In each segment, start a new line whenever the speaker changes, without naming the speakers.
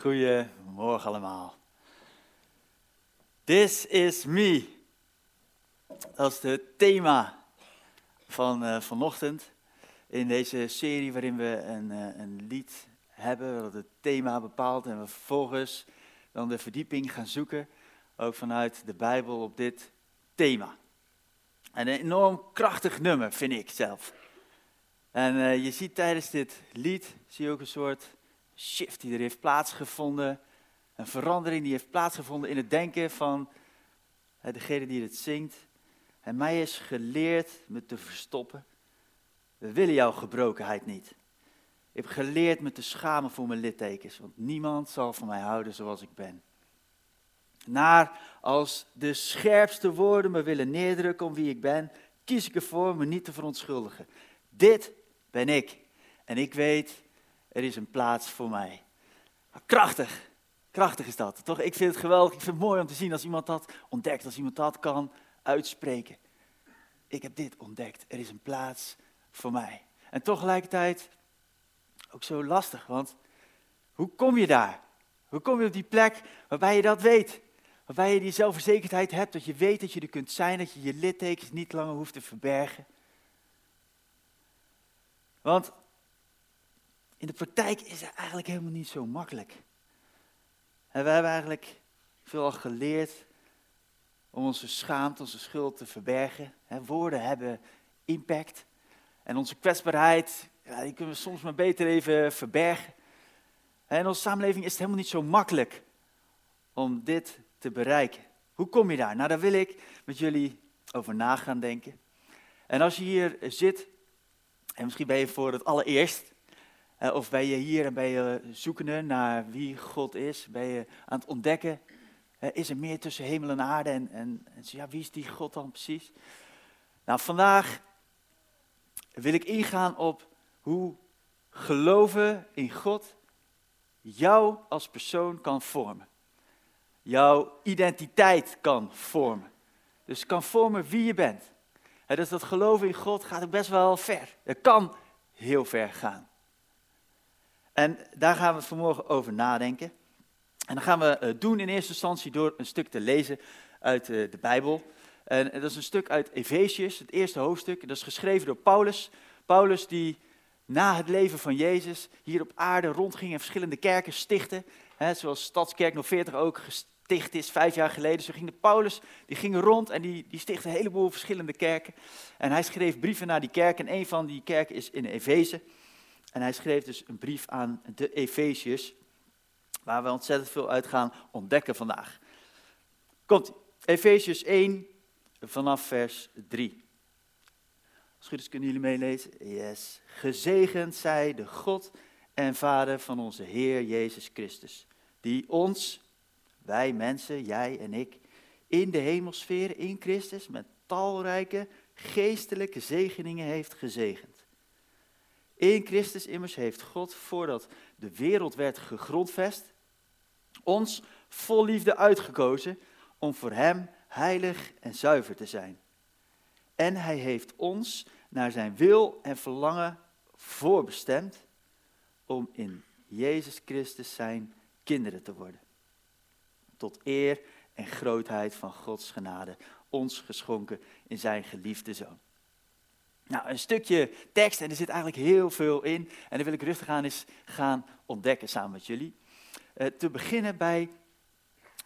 Goedemorgen allemaal. This is me. Dat is het thema van uh, vanochtend. In deze serie waarin we een, uh, een lied hebben dat het thema bepaalt. En we vervolgens dan de verdieping gaan zoeken. Ook vanuit de Bijbel op dit thema. En een enorm krachtig nummer vind ik zelf. En uh, je ziet tijdens dit lied, zie je ook een soort shift die er heeft plaatsgevonden. Een verandering die heeft plaatsgevonden in het denken van degene die het zingt. En mij is geleerd me te verstoppen. We willen jouw gebrokenheid niet. Ik heb geleerd me te schamen voor mijn littekens, want niemand zal van mij houden zoals ik ben. Naar als de scherpste woorden me willen neerdrukken om wie ik ben, kies ik ervoor me niet te verontschuldigen. Dit ben ik. En ik weet, er is een plaats voor mij. Krachtig, krachtig is dat. Toch? Ik vind het geweldig, ik vind het mooi om te zien als iemand dat ontdekt, als iemand dat kan uitspreken. Ik heb dit ontdekt, er is een plaats voor mij. En tegelijkertijd ook zo lastig, want hoe kom je daar? Hoe kom je op die plek waarbij je dat weet? Waarbij je die zelfverzekerdheid hebt, dat je weet dat je er kunt zijn, dat je je littekens niet langer hoeft te verbergen. Want in de praktijk is het eigenlijk helemaal niet zo makkelijk. En we hebben eigenlijk veel geleerd om onze schaamte, onze schuld te verbergen. woorden hebben impact. En onze kwetsbaarheid, die kunnen we soms maar beter even verbergen. En in onze samenleving is het helemaal niet zo makkelijk om dit te bereiken. Hoe kom je daar? Nou, daar wil ik met jullie over na gaan denken. En als je hier zit, en misschien ben je voor het allereerst, of ben je hier en ben je zoekende naar wie God is, ben je aan het ontdekken, is er meer tussen hemel en aarde en, en, en ja, wie is die God dan precies? Nou, vandaag wil ik ingaan op hoe geloven in God jou als persoon kan vormen. Jouw identiteit kan vormen. Dus kan vormen wie je bent. dus dat geloven in God gaat ook best wel ver. Het kan heel ver gaan. En daar gaan we vanmorgen over nadenken. En dat gaan we eh, doen in eerste instantie door een stuk te lezen uit eh, de Bijbel. En dat is een stuk uit Efeziërs, het eerste hoofdstuk. Dat is geschreven door Paulus. Paulus die na het leven van Jezus hier op aarde rondging en verschillende kerken stichtte. Zoals Stadskerk nog 40 ook gesticht is, vijf jaar geleden. Zo ging de Paulus, die ging rond en die, die stichtte een heleboel verschillende kerken. En hij schreef brieven naar die kerken. En een van die kerken is in Efeze. En hij schreef dus een brief aan de Efeziërs, waar we ontzettend veel uit gaan ontdekken vandaag. Komt, Efeziërs 1, vanaf vers 3. Als goed is kunnen jullie meelezen. Yes. Gezegend zij de God en Vader van onze Heer Jezus Christus, die ons, wij mensen, jij en ik, in de hemelsfeer in Christus met talrijke geestelijke zegeningen heeft gezegend. In Christus immers heeft God, voordat de wereld werd gegrondvest, ons vol liefde uitgekozen om voor Hem heilig en zuiver te zijn. En Hij heeft ons naar Zijn wil en verlangen voorbestemd om in Jezus Christus Zijn kinderen te worden. Tot eer en grootheid van Gods genade, ons geschonken in Zijn geliefde Zoon. Nou, een stukje tekst en er zit eigenlijk heel veel in. En daar wil ik rustig aan eens gaan ontdekken samen met jullie. Uh, te beginnen bij,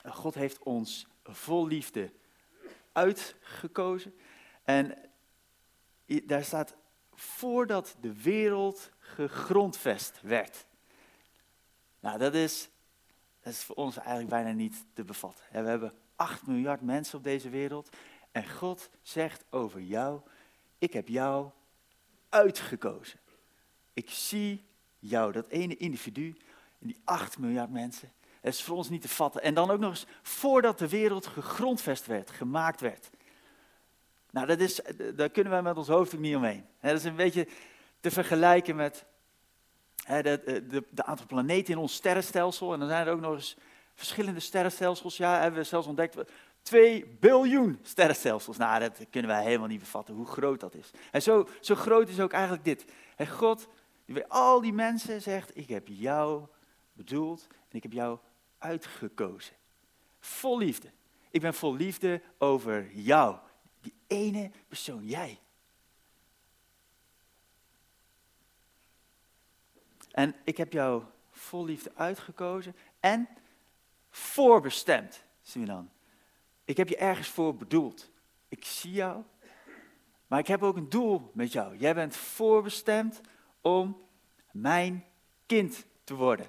God heeft ons vol liefde uitgekozen. En daar staat, voordat de wereld gegrondvest werd. Nou, dat is, dat is voor ons eigenlijk bijna niet te bevatten. We hebben 8 miljard mensen op deze wereld. En God zegt over jou, ik heb jou uitgekozen. Ik zie jou, dat ene individu, in die 8 miljard mensen. Het is voor ons niet te vatten. En dan ook nog eens voordat de wereld gegrondvest werd, gemaakt werd. Nou, dat is, daar kunnen wij met ons hoofd ook niet omheen. Dat is een beetje te vergelijken met de, de, de, aantal planeten in ons sterrenstelsel. En dan zijn er ook nog eens verschillende sterrenstelsels. Ja, hebben we zelfs ontdekt 2 biljoen sterrenstelsels. Nou, dat kunnen wij helemaal niet bevatten, hoe groot dat is. En zo, zo groot is ook eigenlijk dit. En God, die bij al die mensen zegt, ik heb jou bedoeld En ik heb jou uitgekozen. Vol liefde. Ik ben vol liefde over jou. Die ene persoon, jij. En ik heb jou vol liefde uitgekozen en voorbestemd, dan. Ik heb je ergens voor bedoeld. Ik zie jou, maar ik heb ook een doel met jou. Jij bent voorbestemd om mijn kind te worden.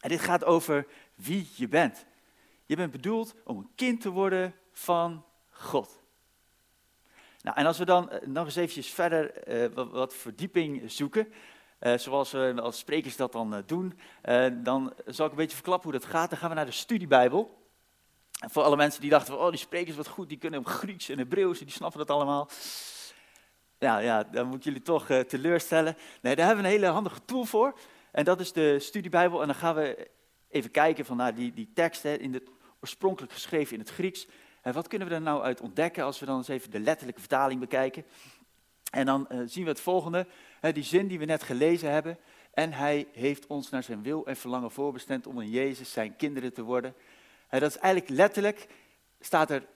En dit gaat over wie je bent. Je bent bedoeld om een kind te worden van God. Nou, en als we dan eh, nog eens eventjes verder wat, wat, verdieping zoeken, uh, zoals we als sprekers dat dan uh, doen, dan zal ik een beetje verklappen hoe dat gaat. Dan gaan we naar de studiebijbel. Voor alle mensen die dachten, van, oh die sprekers wat goed, die kunnen Grieks en Hebreeuws, die snappen dat allemaal. Ja, ja, dan moet jullie toch teleurstellen. Nee, daar hebben we een hele handige tool voor. En dat is de studiebijbel. En dan gaan we even kijken van nou, die, die tekst in de, oorspronkelijk geschreven in het Grieks. En wat kunnen we er nou uit ontdekken als we dan eens even de letterlijke vertaling bekijken? En dan zien we het volgende, die zin die we net gelezen hebben. En hij heeft ons naar zijn wil en verlangen voorbestemd om in Jezus zijn kinderen te worden. En dat is eigenlijk letterlijk, staat er,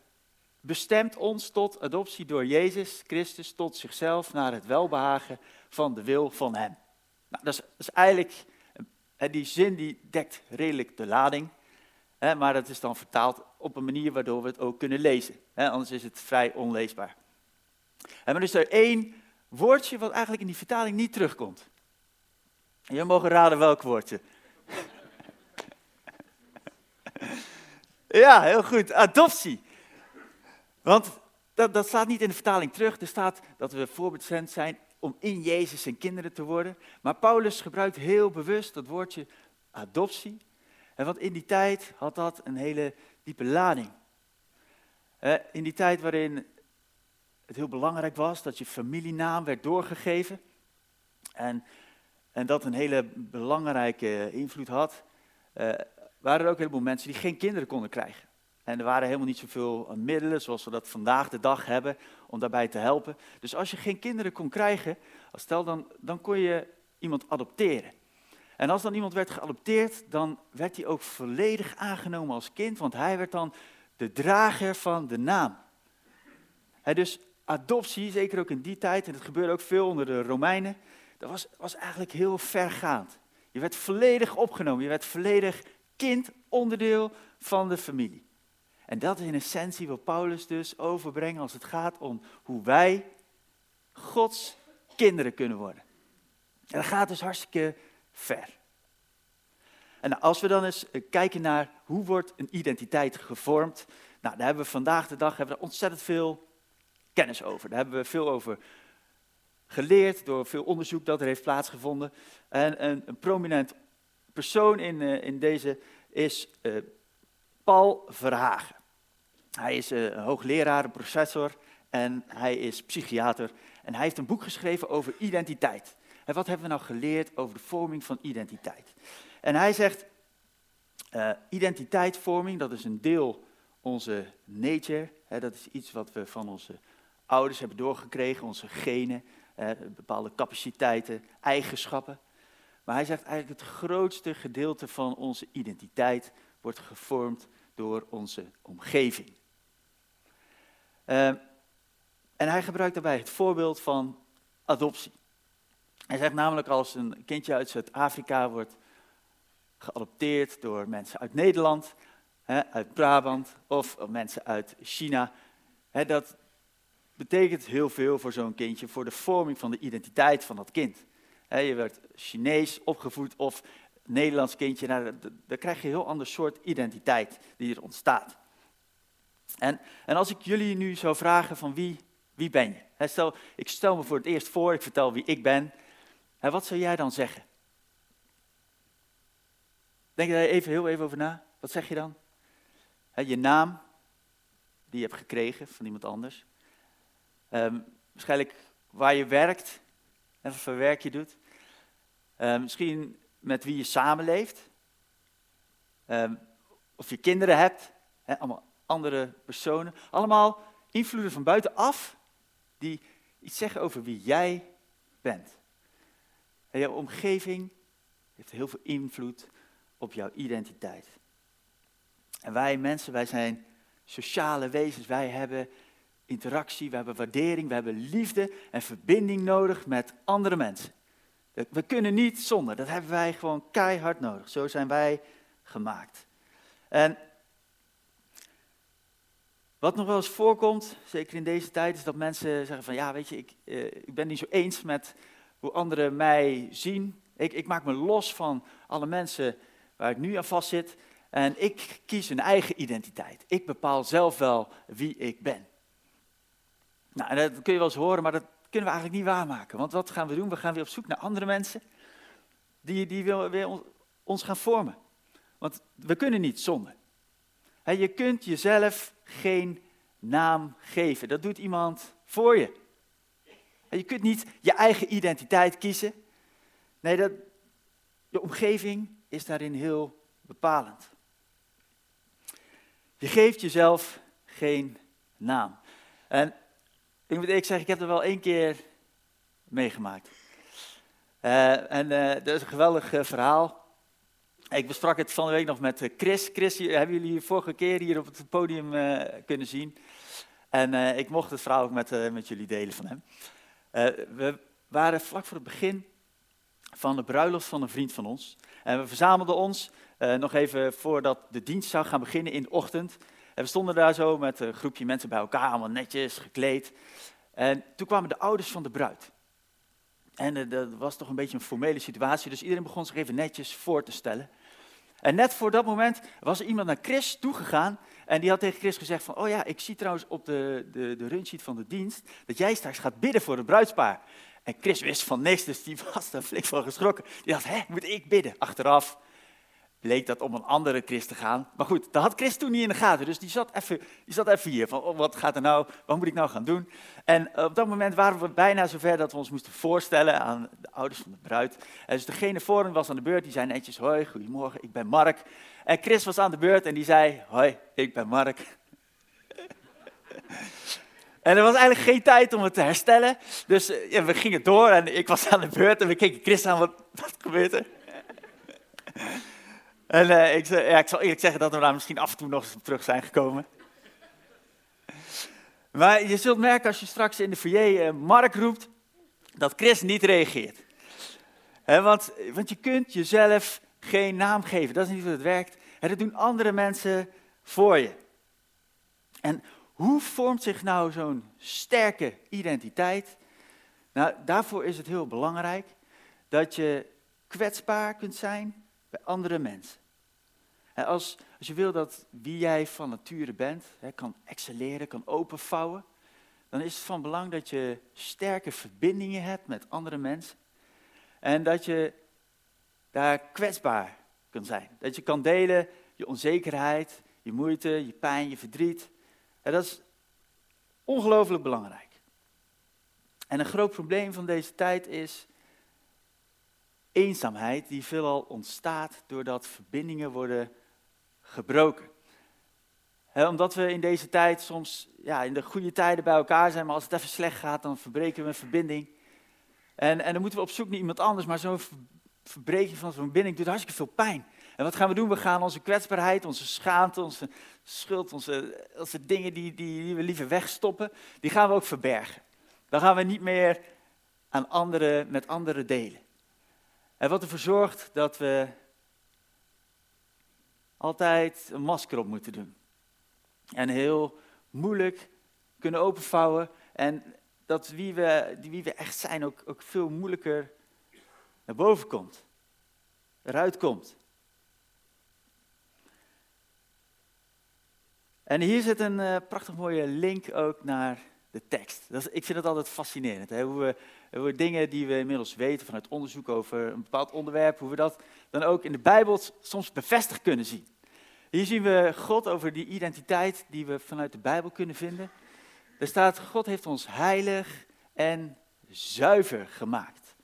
bestemt ons tot adoptie door Jezus Christus tot zichzelf naar het welbehagen van de wil van hem. Nou, dat, is, eigenlijk, die zin die dekt redelijk de lading. Maar dat is dan vertaald op een manier waardoor we het ook kunnen lezen. Anders is het vrij onleesbaar. En maar is er één woordje wat eigenlijk in die vertaling niet terugkomt. Je mogen raden welk woordje. ja, heel goed. Adoptie. Want dat, dat staat niet in de vertaling terug. Er staat dat we voorbestemd zijn om in Jezus zijn kinderen te worden. Maar Paulus gebruikt heel bewust dat woordje adoptie. En want in die tijd had dat een hele diepe lading. In die tijd waarin het heel belangrijk was dat je familienaam werd doorgegeven. En, en dat een hele belangrijke invloed had. Uh, waren er ook een heleboel mensen die geen kinderen konden krijgen. En er waren helemaal niet zoveel middelen zoals we dat vandaag de dag hebben om daarbij te helpen. Dus als je geen kinderen kon krijgen, stel dan, dan kon je iemand adopteren. En als dan iemand werd geadopteerd, dan werd hij ook volledig aangenomen als kind, want hij werd dan de drager van de naam. dus adoptie, zeker ook in die tijd, en dat gebeurde ook veel onder de Romeinen, dat was, was eigenlijk heel vergaand. Je werd volledig opgenomen, je werd volledig kind, onderdeel van de familie. En dat is in essentie wat Paulus dus overbrengt als het gaat om hoe wij Gods kinderen kunnen worden. En dat gaat dus hartstikke ver. En als we dan eens eh, kijken naar hoe wordt een identiteit gevormd, nou, daar hebben we vandaag de dag hebben we ontzettend veel kennis over. Daar hebben we veel over geleerd door veel onderzoek dat er heeft plaatsgevonden. En een, een prominent persoon in, uh, in deze is uh, Paul Verhagen. Hij is uh, een hoogleraar, een professor en hij is psychiater. En hij heeft een boek geschreven over identiteit. En wat hebben we nou geleerd over de vorming van identiteit? En hij zegt, identiteitsvorming, dat is een deel onze nature. Hè, dat is iets wat we van onze ouders hebben doorgekregen, onze genen, bepaalde capaciteiten, eigenschappen. Maar hij zegt eigenlijk het grootste gedeelte van onze identiteit wordt gevormd door onze omgeving. Uh, en hij gebruikt daarbij het voorbeeld van adoptie. Hij zegt namelijk als een kindje uit Zuid-Afrika wordt geadopteerd door mensen uit Nederland, hè, uit Brabant of mensen uit China, hè, dat betekent heel veel voor zo'n kindje, voor de vorming van de identiteit van dat kind. Je werd Chinees opgevoed of Nederlands kindje, nou, dan krijg je een heel ander soort identiteit die er ontstaat. En, en als ik jullie nu zou vragen van wie, wie ben je? stel, ik stel me voor het eerst voor, ik vertel wie ik ben. wat zou jij dan zeggen? Denk daar even heel even over na. Wat zeg je dan? je naam, die je hebt gekregen van iemand anders. Um, waarschijnlijk waar je werkt en wat voor werk je doet. Um, misschien met wie je samenleeft. Um, of je kinderen hebt. allemaal andere personen. Allemaal invloeden van buitenaf die iets zeggen over wie jij bent. En jouw omgeving heeft heel veel invloed op jouw identiteit. En wij mensen, wij zijn sociale wezens. Wij hebben interactie, we hebben waardering, we hebben liefde en verbinding nodig met andere mensen. We kunnen niet zonder, dat hebben wij gewoon keihard nodig. Zo zijn wij gemaakt. En wat nog wel eens voorkomt, zeker in deze tijd, is dat mensen zeggen van ja, weet je, ik, uh, ik ben niet zo eens met hoe anderen mij zien. Ik, ik maak me los van alle mensen waar ik nu aan vast zit. En ik kies een eigen identiteit. Ik bepaal zelf wel wie ik ben. Nou, dat kun je wel eens horen, maar dat kunnen we eigenlijk niet waarmaken. Want wat gaan we doen? We gaan weer op zoek naar andere mensen die, die weer ons gaan vormen. Want we kunnen niet zonder. je kunt jezelf geen naam geven. Dat doet iemand voor je. je kunt niet je eigen identiteit kiezen. Nee, dat, je omgeving is daarin heel bepalend. Je geeft jezelf geen naam. En ik moet eerlijk zeggen, ik heb er wel één keer meegemaakt. Uh, en uh, dat is een geweldig uh, verhaal. Ik besprak het van de week nog met Chris. Chris, hebben jullie vorige keer hier op het podium kunnen zien. En ik mocht het verhaal ook met, met jullie delen van hem. we waren vlak voor het begin van de bruiloft van een vriend van ons. En we verzamelden ons nog even voordat de dienst zou gaan beginnen in de ochtend. En we stonden daar zo met een groepje mensen bij elkaar, allemaal netjes gekleed. En toen kwamen de ouders van de bruid. En uh, dat was toch een beetje een formele situatie, dus iedereen begon zich even netjes voor te stellen. En net voor dat moment was er iemand naar Chris toegegaan en die had tegen Chris gezegd van, oh ja, ik zie trouwens op de, de, de runsheet van de dienst dat jij straks gaat bidden voor het bruidspaar. En Chris wist van niks, dus die was daar flink van geschrokken. Die dacht, hè, moet ik bidden? Achteraf bleek dat om een andere Chris te gaan. Maar goed, dat had Chris toen niet in de gaten. Dus die zat even, die zat even hier van, oh, wat gaat er nou, wat moet ik nou gaan doen? En op dat moment waren we bijna zover dat we ons moesten voorstellen aan de ouders van de bruid. En dus degene voor hem was aan de beurt, die zei netjes, hoi, goedemorgen, ik ben Mark. En Chris was aan de beurt en die zei, hoi, ik ben Mark. En er was eigenlijk geen tijd om het te herstellen. Dus eh, ja, we gingen door en ik was aan de beurt en we keken Chris aan, wat, wat gebeurt er? En uh, ik, ik zal eerlijk zeggen dat we daar misschien af en toe nog eens op terug zijn gekomen. Maar je zult merken als je straks in de foyer uh, Mark roept, dat Chris niet reageert. want, want je kunt jezelf geen naam geven, dat is niet hoe het werkt. He, dat doen andere mensen voor je. En hoe vormt zich nou zo'n sterke identiteit? Nou, daarvoor is het heel belangrijk dat je kwetsbaar kunt zijn bij andere mensen. Als, als je wil dat wie jij van nature bent, hè, kan excelleren, kan openvouwen, dan is het van belang dat je sterke verbindingen hebt met andere mensen. En dat je daar kwetsbaar kunt zijn. Dat je kan delen je onzekerheid, je moeite, je pijn, je verdriet. En dat is ongelooflijk belangrijk. En een groot probleem van deze tijd is eenzaamheid, die veelal ontstaat doordat verbindingen worden gebroken. omdat we in deze tijd soms ja, in de goede tijden bij elkaar zijn, maar als het even slecht gaat, dan verbreken we een verbinding. En, en dan moeten we op zoek naar iemand anders, maar zo'n verbreking van zo'n verbinding doet hartstikke veel pijn. En wat gaan we doen? We gaan onze kwetsbaarheid, onze schaamte, onze schuld, onze, dingen die, die, die we liever wegstoppen, die gaan we ook verbergen. Dan gaan we niet meer aan anderen, met anderen delen. En wat ervoor zorgt dat we altijd een masker op moeten doen. En heel moeilijk kunnen openvouwen. En dat wie we, wie we echt zijn ook, ook veel moeilijker naar boven komt. Eruit komt. En hier zit een uh, prachtig mooie link ook naar de tekst. Ik vind het altijd fascinerend. Hoe, we, dingen die we inmiddels weten vanuit onderzoek over een bepaald onderwerp, hoe we dat dan ook in de Bijbel soms bevestigd kunnen zien. Hier zien we God over die identiteit die we vanuit de Bijbel kunnen vinden. Er staat, God heeft ons heilig en zuiver gemaakt.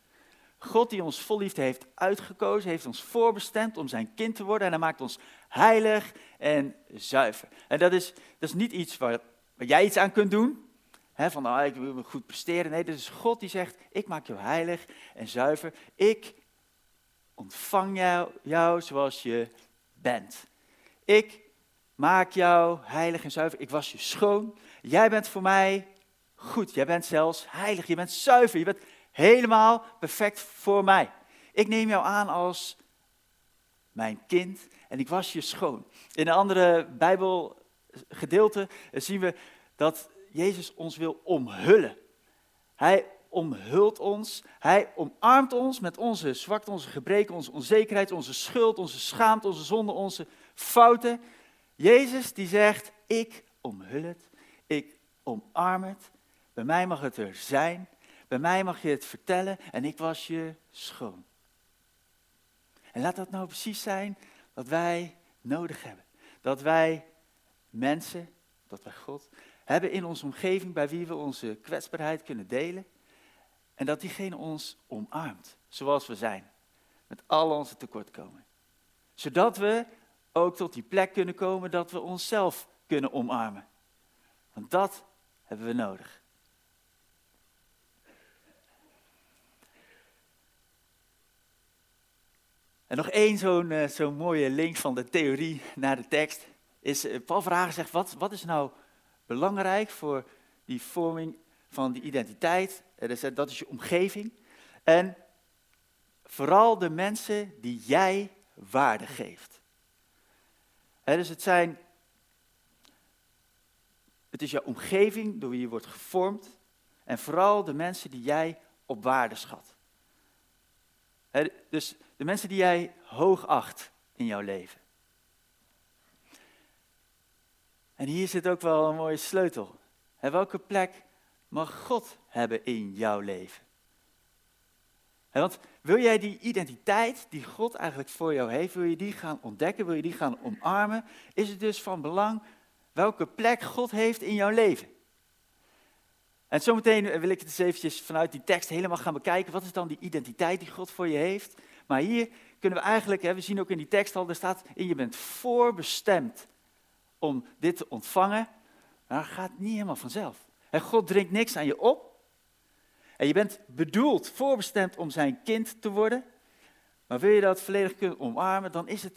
God die ons vol liefde heeft uitgekozen, heeft ons voorbestemd om zijn kind te worden en hij maakt ons heilig en zuiver. En dat is, dat is niet iets waar jij iets aan kunt doen, van nou, ik wil me goed presteren. Nee, dat is God die zegt, ik maak jou heilig en zuiver. Ik ontvang jou, jou zoals je bent. Ik maak jou heilig en zuiver. Ik was je schoon. Jij bent voor mij goed. Jij bent zelfs heilig. Je bent zuiver. Je bent helemaal perfect voor mij. Ik neem jou aan als mijn kind en ik was je schoon. In een andere Bijbelgedeelte zien we dat Jezus ons wil omhullen. Hij omhult ons, hij omarmt ons met onze zwakte, onze gebreken, onze onzekerheid, onze schuld, onze schaamte, onze zonde, onze fouten. Jezus die zegt, ik omhul het, ik omarm het, bij mij mag het er zijn, bij mij mag je het vertellen en ik was je schoon. En laat dat nou precies zijn wat wij nodig hebben. Dat wij mensen, dat wij God, hebben in onze omgeving bij wie we onze kwetsbaarheid kunnen delen. En dat diegene ons omarmt, zoals we zijn. Met al onze tekortkomingen. Zodat we ook tot die plek kunnen komen dat we onszelf kunnen omarmen. Want dat hebben we nodig. En nog één zo'n uh, zo'n mooie link van de theorie naar de tekst. Is, uh, Paul Vragen zegt, wat, wat is nou belangrijk voor die vorming van die identiteit? Dat is je omgeving. En vooral de mensen die jij waarde geeft. dus het zijn, het is jouw omgeving door wie je wordt gevormd. En vooral de mensen die jij op waarde schat. dus de mensen die jij hoog acht in jouw leven. En hier zit ook wel een mooie sleutel. Welke plek mag God hebben in jouw leven? want wil jij die identiteit die God eigenlijk voor jou heeft, wil je die gaan ontdekken, wil je die gaan omarmen, is het dus van belang welke plek God heeft in jouw leven. En zometeen wil ik het eens eventjes vanuit die tekst helemaal gaan bekijken. Wat is dan die identiteit die God voor je heeft? Maar hier kunnen we eigenlijk, we zien ook in die tekst al, er staat in je bent voorbestemd om dit te ontvangen. Maar dat gaat niet helemaal vanzelf. En God dringt niks aan je op. En je bent bedoeld, voorbestemd om zijn kind te worden. Maar wil je dat volledig kunnen omarmen, dan is het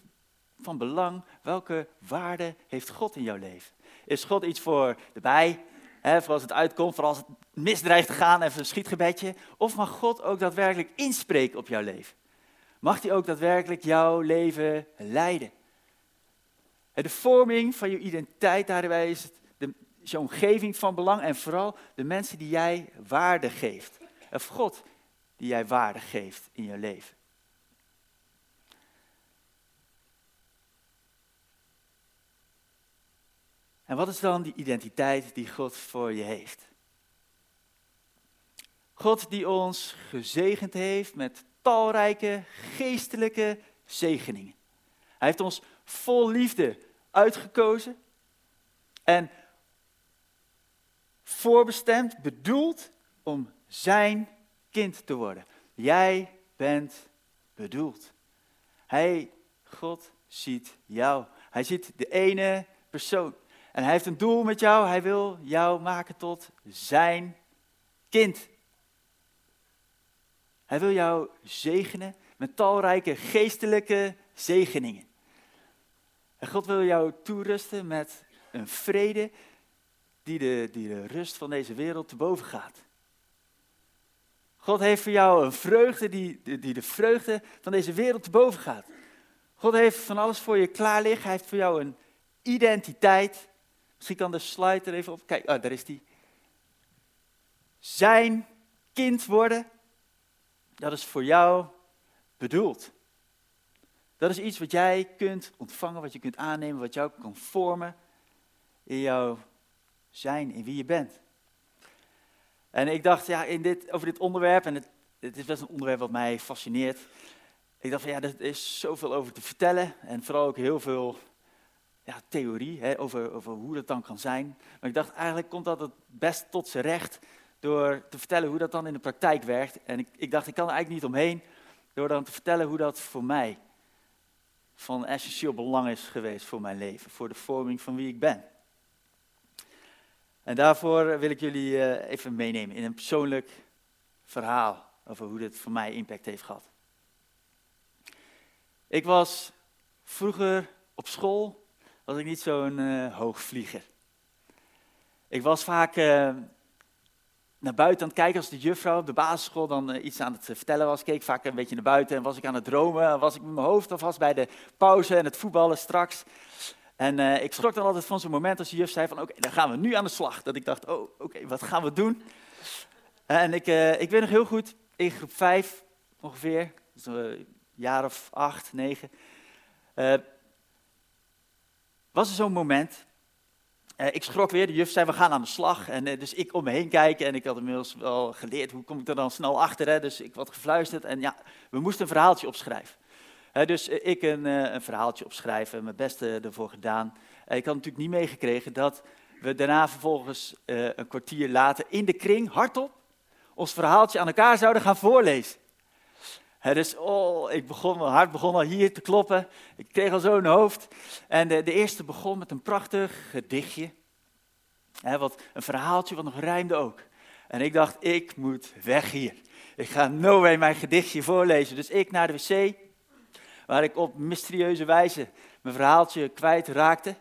van belang welke waarde heeft God in jouw leven. Is God iets voor de bij, hè, voor als het uitkomt, voor als het misdreigt te gaan, even een schietgebedje? Of mag God ook daadwerkelijk inspreken op jouw leven? mag die ook daadwerkelijk jouw leven leiden. De vorming van je identiteit, daarbij is je omgeving van belang en vooral de mensen die jij waarde geeft. Of God die jij waarde geeft in je leven. En wat is dan die identiteit die God voor je heeft? God die ons gezegend heeft met talrijke geestelijke zegeningen. Hij heeft ons vol liefde uitgekozen en voorbestemd, bedoeld om zijn kind te worden. Jij bent bedoeld. Hij, God, ziet jou. Hij ziet de ene persoon. En hij heeft een doel met jou. Hij wil jou maken tot zijn kind. Hij wil jou zegenen met talrijke geestelijke zegeningen. En God wil jou toerusten met een vrede die de, die de rust van deze wereld te boven gaat. God heeft voor jou een vreugde die, die de vreugde van deze wereld te boven gaat. God heeft van alles voor je klaar liggen. Hij heeft voor jou een identiteit. Misschien kan de slide er even op. Kijk, oh, daar is die. Zijn kind worden dat is voor jou bedoeld. Dat is iets wat jij kunt ontvangen, wat je kunt aannemen, wat jou kan vormen in jouw zijn, in wie je bent. En ik dacht, ja, in dit, over dit onderwerp, en het, het is best een onderwerp wat mij fascineert. Ik dacht van ja, er is zoveel over te vertellen en vooral ook heel veel ja, theorie hè, over, over hoe dat dan kan zijn. Maar ik dacht, eigenlijk komt dat het best tot zijn recht door te vertellen hoe dat dan in de praktijk werkt. En ik, ik dacht, ik kan er eigenlijk niet omheen door dan te vertellen hoe dat voor mij van essentieel belang is geweest voor mijn leven, voor de vorming van wie ik ben. En daarvoor wil ik jullie eh, even meenemen in een persoonlijk verhaal over hoe dit voor mij impact heeft gehad. Ik was vroeger op school, was ik niet zo'n uh, hoogvlieger. Ik was vaak uh, naar buiten aan het kijken als de juffrouw op de basisschool dan uh, iets aan het vertellen was. Keek vaak een beetje naar buiten en was ik aan het dromen. Was ik met mijn hoofd alvast bij de pauze en het voetballen straks. En ik schrok dan altijd van zo'n moment als de juf zei van oké, dan gaan we nu aan de slag. Dat ik dacht, oh oké, wat gaan we doen? En ik, ik weet nog heel goed, in groep 5 ongeveer, dus een jaar of acht, negen, was er zo'n moment. Uh, ik schrok weer, de juf zei we gaan aan de slag. En uh, dus ik om me heen kijken en ik had inmiddels wel geleerd hoe kom ik er dan snel achter. Hè? Dus ik had gefluisterd en ja, we moesten een verhaaltje opschrijven. dus ik een, een, verhaaltje opschrijven, mijn beste ervoor gedaan. ik had natuurlijk niet meegekregen dat we daarna vervolgens een kwartier later in de kring, hardop, ons verhaaltje aan elkaar zouden gaan voorlezen. Dus oh, ik begon, mijn hart begon al hier te kloppen. Ik kreeg al zo'n hoofd. En de, de, eerste begon met een prachtig gedichtje. wat, een verhaaltje wat nog rijmde ook. En ik dacht, ik moet weg hier. Ik ga no way mijn gedichtje voorlezen. Dus ik naar de wc, waar ik op mysterieuze wijze mijn verhaaltje kwijt raakte.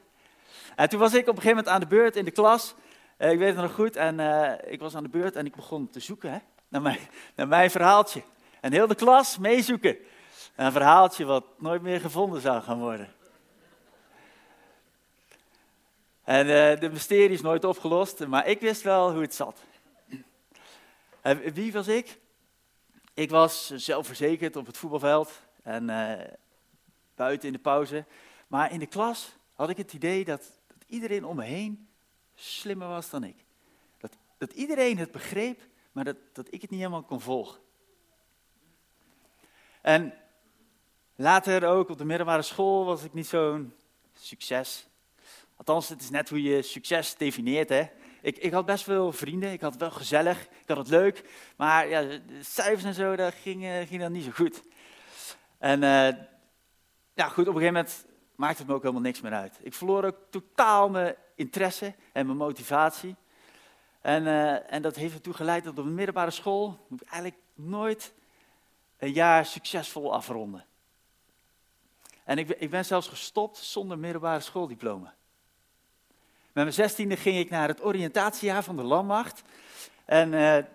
En toen was ik op een gegeven moment aan de beurt in de klas. Uh, ik weet het nog goed. En uh, ik was aan de beurt en ik begon te zoeken hè, naar, mijn, naar mijn verhaaltje. En heel de klas meezoeken. Een verhaaltje wat nooit meer gevonden zou gaan worden. En uh, de mysterie is nooit opgelost, maar ik wist wel hoe het zat. wie was ik? Ik was zelfverzekerd op het voetbalveld en buiten in de pauze. Maar in de klas had ik het idee dat, dat iedereen om me heen slimmer was dan ik. Dat, dat iedereen het begreep, maar dat, dat ik het niet helemaal kon volgen. En later ook op de middelbare school was ik niet zo'n succes. Althans, het is net hoe je succes definieert. Hè? Ik, ik had best veel vrienden, ik had het wel gezellig, ik had het leuk. Maar ja, de cijfers en zo, dat ging, ging dan niet zo goed. En uh, ja, goed, op een gegeven moment maakte het me ook helemaal niks meer uit. Ik verloor ook totaal mijn interesse en mijn motivatie. En, uh, en dat heeft ertoe geleid dat op de middelbare school ik eigenlijk nooit een jaar succesvol afronden. En ik, ik ben zelfs gestopt zonder middelbare schooldiploma. Met mijn zestiende ging ik naar het oriëntatiejaar van de landmacht. En, uh, en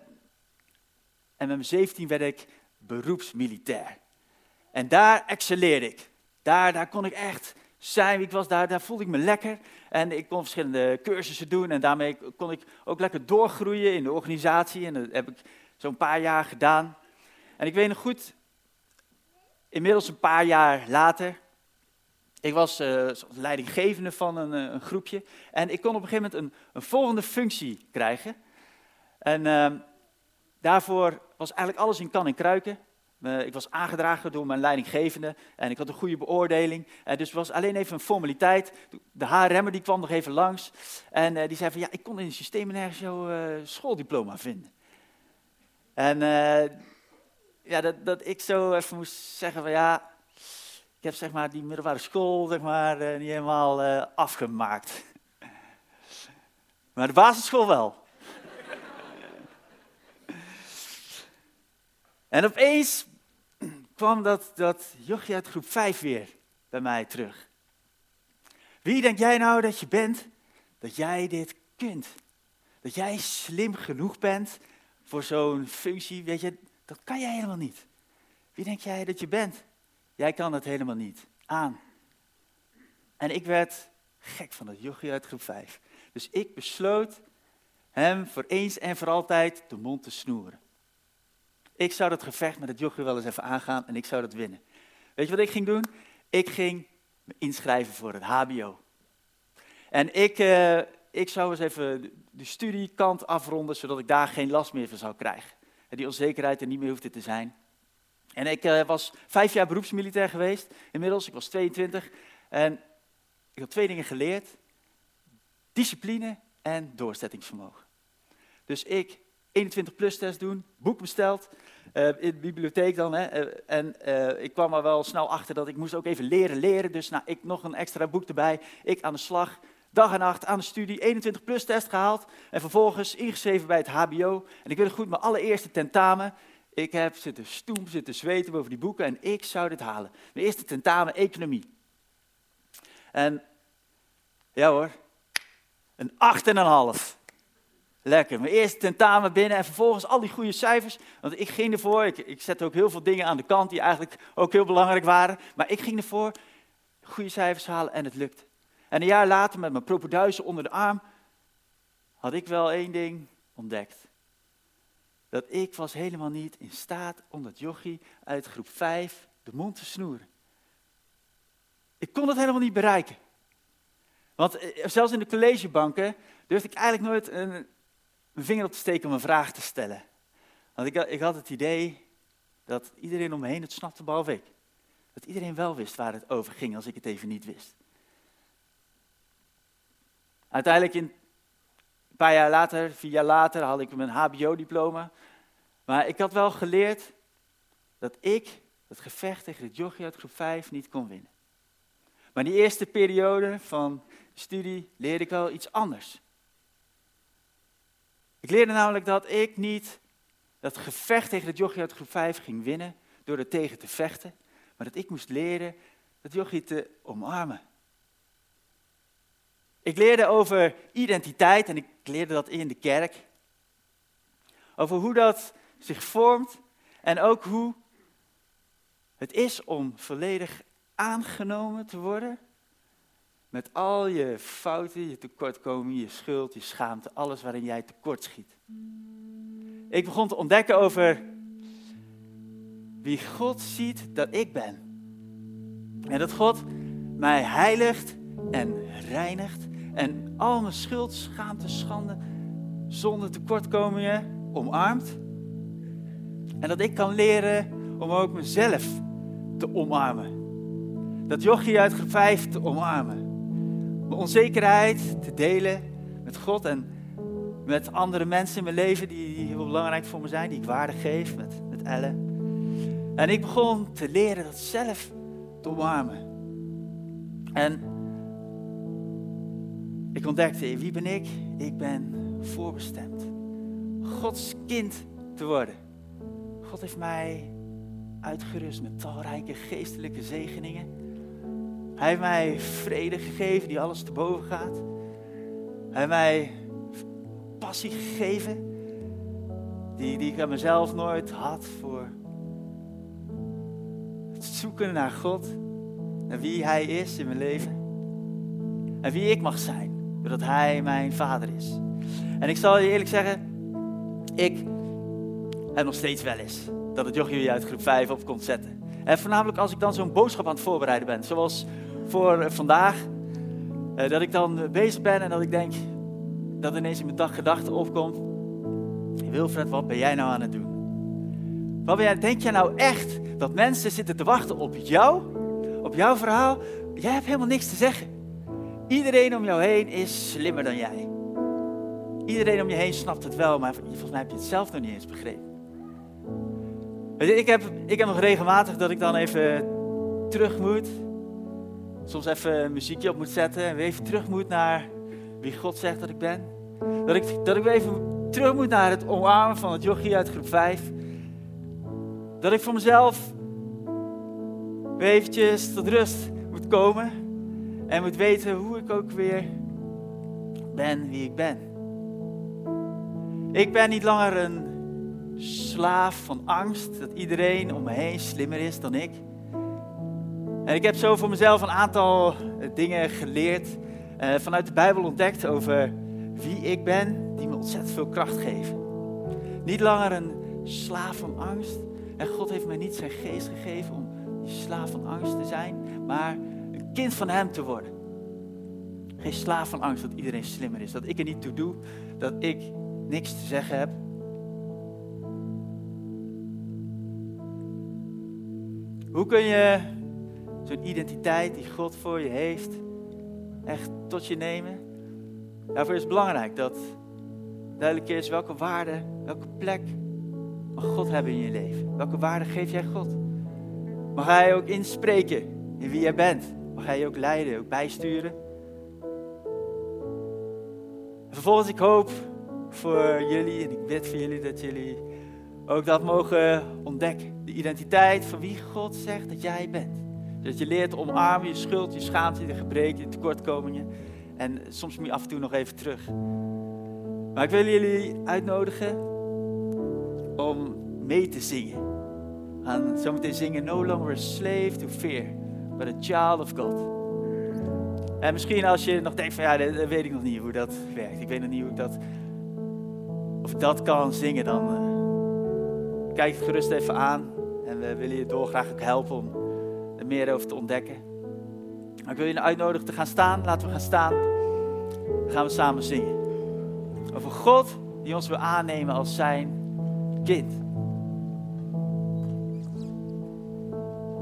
met mijn zeventien werd ik beroepsmilitair. En daar excelleerde ik. Daar, daar kon ik echt zijn wie ik was. Daar, daar voelde ik me lekker. En ik kon verschillende cursussen doen. En daarmee kon ik ook lekker doorgroeien in de organisatie. En dat heb ik zo'n paar jaar gedaan. En ik weet nog goed, inmiddels een paar jaar later, ik was uh, leidinggevende van een, eh, een, groepje en ik kon op een gegeven moment een, een volgende functie krijgen. En uh, daarvoor was eigenlijk alles in kan en kruiken. Ik was aangedragen door mijn leidinggevende en ik had een goede beoordeling. Uh, dus het was alleen even een formaliteit. De HRM'er die kwam nog even langs en die zei van ja, ik kon in het systeem nergens jouw schooldiploma vinden. En ja, dat, dat ik zo even moest zeggen van ja, ik heb zeg maar die middelbare school zeg maar uh, niet helemaal uh, afgemaakt. Maar de basisschool wel. en opeens kwam dat, dat uit groep 5 weer bij mij terug. Wie denk jij nou dat je bent, dat jij dit kunt? Dat jij slim genoeg bent voor zo'n functie, weet je, dat kan jij helemaal niet. Wie denk jij dat je bent? Jij kan het helemaal niet. Aan. En ik werd gek van dat jochie uit groep 5. Dus ik besloot hem voor eens en voor altijd de mond te snoeren. Ik zou dat gevecht met het jochie wel eens even aangaan en ik zou dat winnen. Weet je wat ik ging doen? Ik ging me inschrijven voor het HBO. En ik, uh, ik zou eens even de studiekant afronden, zodat ik daar geen last meer van zou krijgen die onzekerheid er niet meer hoefde te zijn. En ik uh, was vijf jaar beroepsmilitair geweest inmiddels, ik was 22. En ik had twee dingen geleerd. Discipline en doorzettingsvermogen. Dus ik 21 plus test doen, boek besteld, uh, in de bibliotheek dan. Hè, uh, en ik kwam er wel snel achter dat ik moest ook even leren leren. Dus nou, ik nog een extra boek erbij, ik aan de slag dag en nacht aan de studie, 21 plus test gehaald en vervolgens ingeschreven bij het HBO. En ik weet het goed, mijn allereerste tentamen, Ik heb zitten stoem, zitten zweten boven die boeken en ik zou dit halen. Mijn eerste tentamen economie. En ja hoor, een acht en een half. Lekker. Mijn eerste tentamen binnen en vervolgens al die goede cijfers. Want ik ging ervoor, ik, ik zette ook heel veel dingen aan de kant die eigenlijk ook heel belangrijk waren. Maar ik ging ervoor goede cijfers halen en het lukte. En een jaar later met mijn propenduizen onder de arm had ik wel één ding ontdekt. Dat ik was helemaal niet in staat om dat jochie uit groep 5 de mond te snoeren. Ik kon het helemaal niet bereiken. Want eh, zelfs in de collegebanken durfde ik eigenlijk nooit een, vinger op te steken om een vraag te stellen. Want ik, ik had het idee dat iedereen om me heen het snapte, behalve ik. Dat iedereen wel wist waar het over ging als ik het even niet wist. Uiteindelijk, in, een paar jaar later, vier jaar later, had ik mijn HBO-diploma. Maar ik had wel geleerd dat ik het gevecht tegen het jochie uit groep 5 niet kon winnen. Maar die eerste periode van studie leerde ik wel iets anders. Ik leerde namelijk dat ik niet dat gevecht tegen het jochie uit groep 5 ging winnen door er tegen te vechten, maar dat ik moest leren dat jochie te omarmen. Ik leerde over identiteit en ik leerde dat in de kerk. Over hoe dat zich vormt en ook hoe het is om volledig aangenomen te worden met al je fouten, je tekortkomingen, je schuld, je schaamte, alles waarin jij tekort schiet. Ik begon te ontdekken over wie God ziet dat ik ben. En dat God mij heiligt en reinigt en al mijn schuld, schaamte, schande, zonder tekortkomingen omarmt. En dat ik kan leren om ook mezelf te omarmen. Dat jochie uit groep 5 te omarmen. Mijn onzekerheid te delen met God en met andere mensen in mijn leven die, die heel belangrijk voor me zijn, die ik waarde geef, met, met Ellen. En ik begon te leren dat zelf te omarmen. En ik ontdekte, wie ben ik? Ik ben voorbestemd. Gods kind te worden. God heeft mij uitgerust met talrijke geestelijke zegeningen. Hij heeft mij vrede gegeven die alles te boven gaat. Hij heeft mij passie gegeven die, die ik aan mezelf nooit had voor het zoeken naar God. En wie Hij is in mijn leven. En wie ik mag zijn, doordat Hij mijn vader is. En ik zal je eerlijk zeggen, ik heb nog steeds wel eens dat het jochie uit groep 5 op komt zetten. En voornamelijk als ik dan zo'n boodschap aan het voorbereiden ben, zoals voor vandaag, eh, dat ik dan bezig ben en dat ik denk, dat ineens in mijn dag gedachte opkomt, Wilfred, wat ben jij nou aan het doen? Wat ben jij, denk jij nou echt dat mensen zitten te wachten op jou, op jouw verhaal? Jij hebt helemaal niks te zeggen. Iedereen om jou heen is slimmer dan jij. Iedereen om je heen snapt het wel, maar volgens mij heb je het zelf nog niet eens begrepen. ik heb, ik heb nog regelmatig dat ik dan even terug moet. Soms even een muziekje op moet zetten en weer even terug moet naar wie God zegt dat ik ben. Dat ik, dat ik weer even terug moet naar het omarmen van het jochie uit groep 5. Dat ik voor mezelf weer eventjes tot rust moet komen. En moet weten hoe ik ook weer ben wie ik ben. Ik ben niet langer een slaaf van angst dat iedereen om me heen slimmer is dan ik. En ik heb zo voor mezelf een aantal dingen geleerd, uh, vanuit de Bijbel ontdekt over wie ik ben, die me ontzettend veel kracht geven. Niet langer een slaaf van angst. En God heeft mij niet zijn geest gegeven om die slaaf van angst te zijn, maar kind van Hem te worden. Geen slaaf van angst dat iedereen slimmer is, dat ik er niet toe doe, dat ik niks te zeggen heb. Hoe kun je zo'n identiteit die God voor je heeft echt tot je nemen? Daarvoor is het belangrijk dat duidelijk is welke waarde, welke plek mag God hebben in je leven. Welke waarde geef jij God? Mag Hij ook inspreken in wie jij bent? Mag Hij je ook leiden, ook bijsturen? En vervolgens, ik hoop voor jullie en ik bid voor jullie dat jullie ook dat mogen ontdekken. De identiteit van wie God zegt dat jij bent. Dat je leert omarmen, je schuld, je schaamte, je gebreken, je tekortkomingen. En soms moet je af en toe nog even terug. Maar ik wil jullie uitnodigen om mee te zingen. We gaan zometeen zingen No longer a slave to fear, but a child of God. En misschien als je nog denkt van ja, dat weet ik nog niet hoe dat werkt. Ik weet nog niet hoe ik dat, of dat kan zingen, dan uh, kijk het gerust even aan. En we willen je dolgraag ook helpen om er meer over te ontdekken. Maar ik wil je uitnodigen te gaan staan. Laten we gaan staan. Dan gaan we samen zingen. Over God die ons wil aannemen als zijn kind.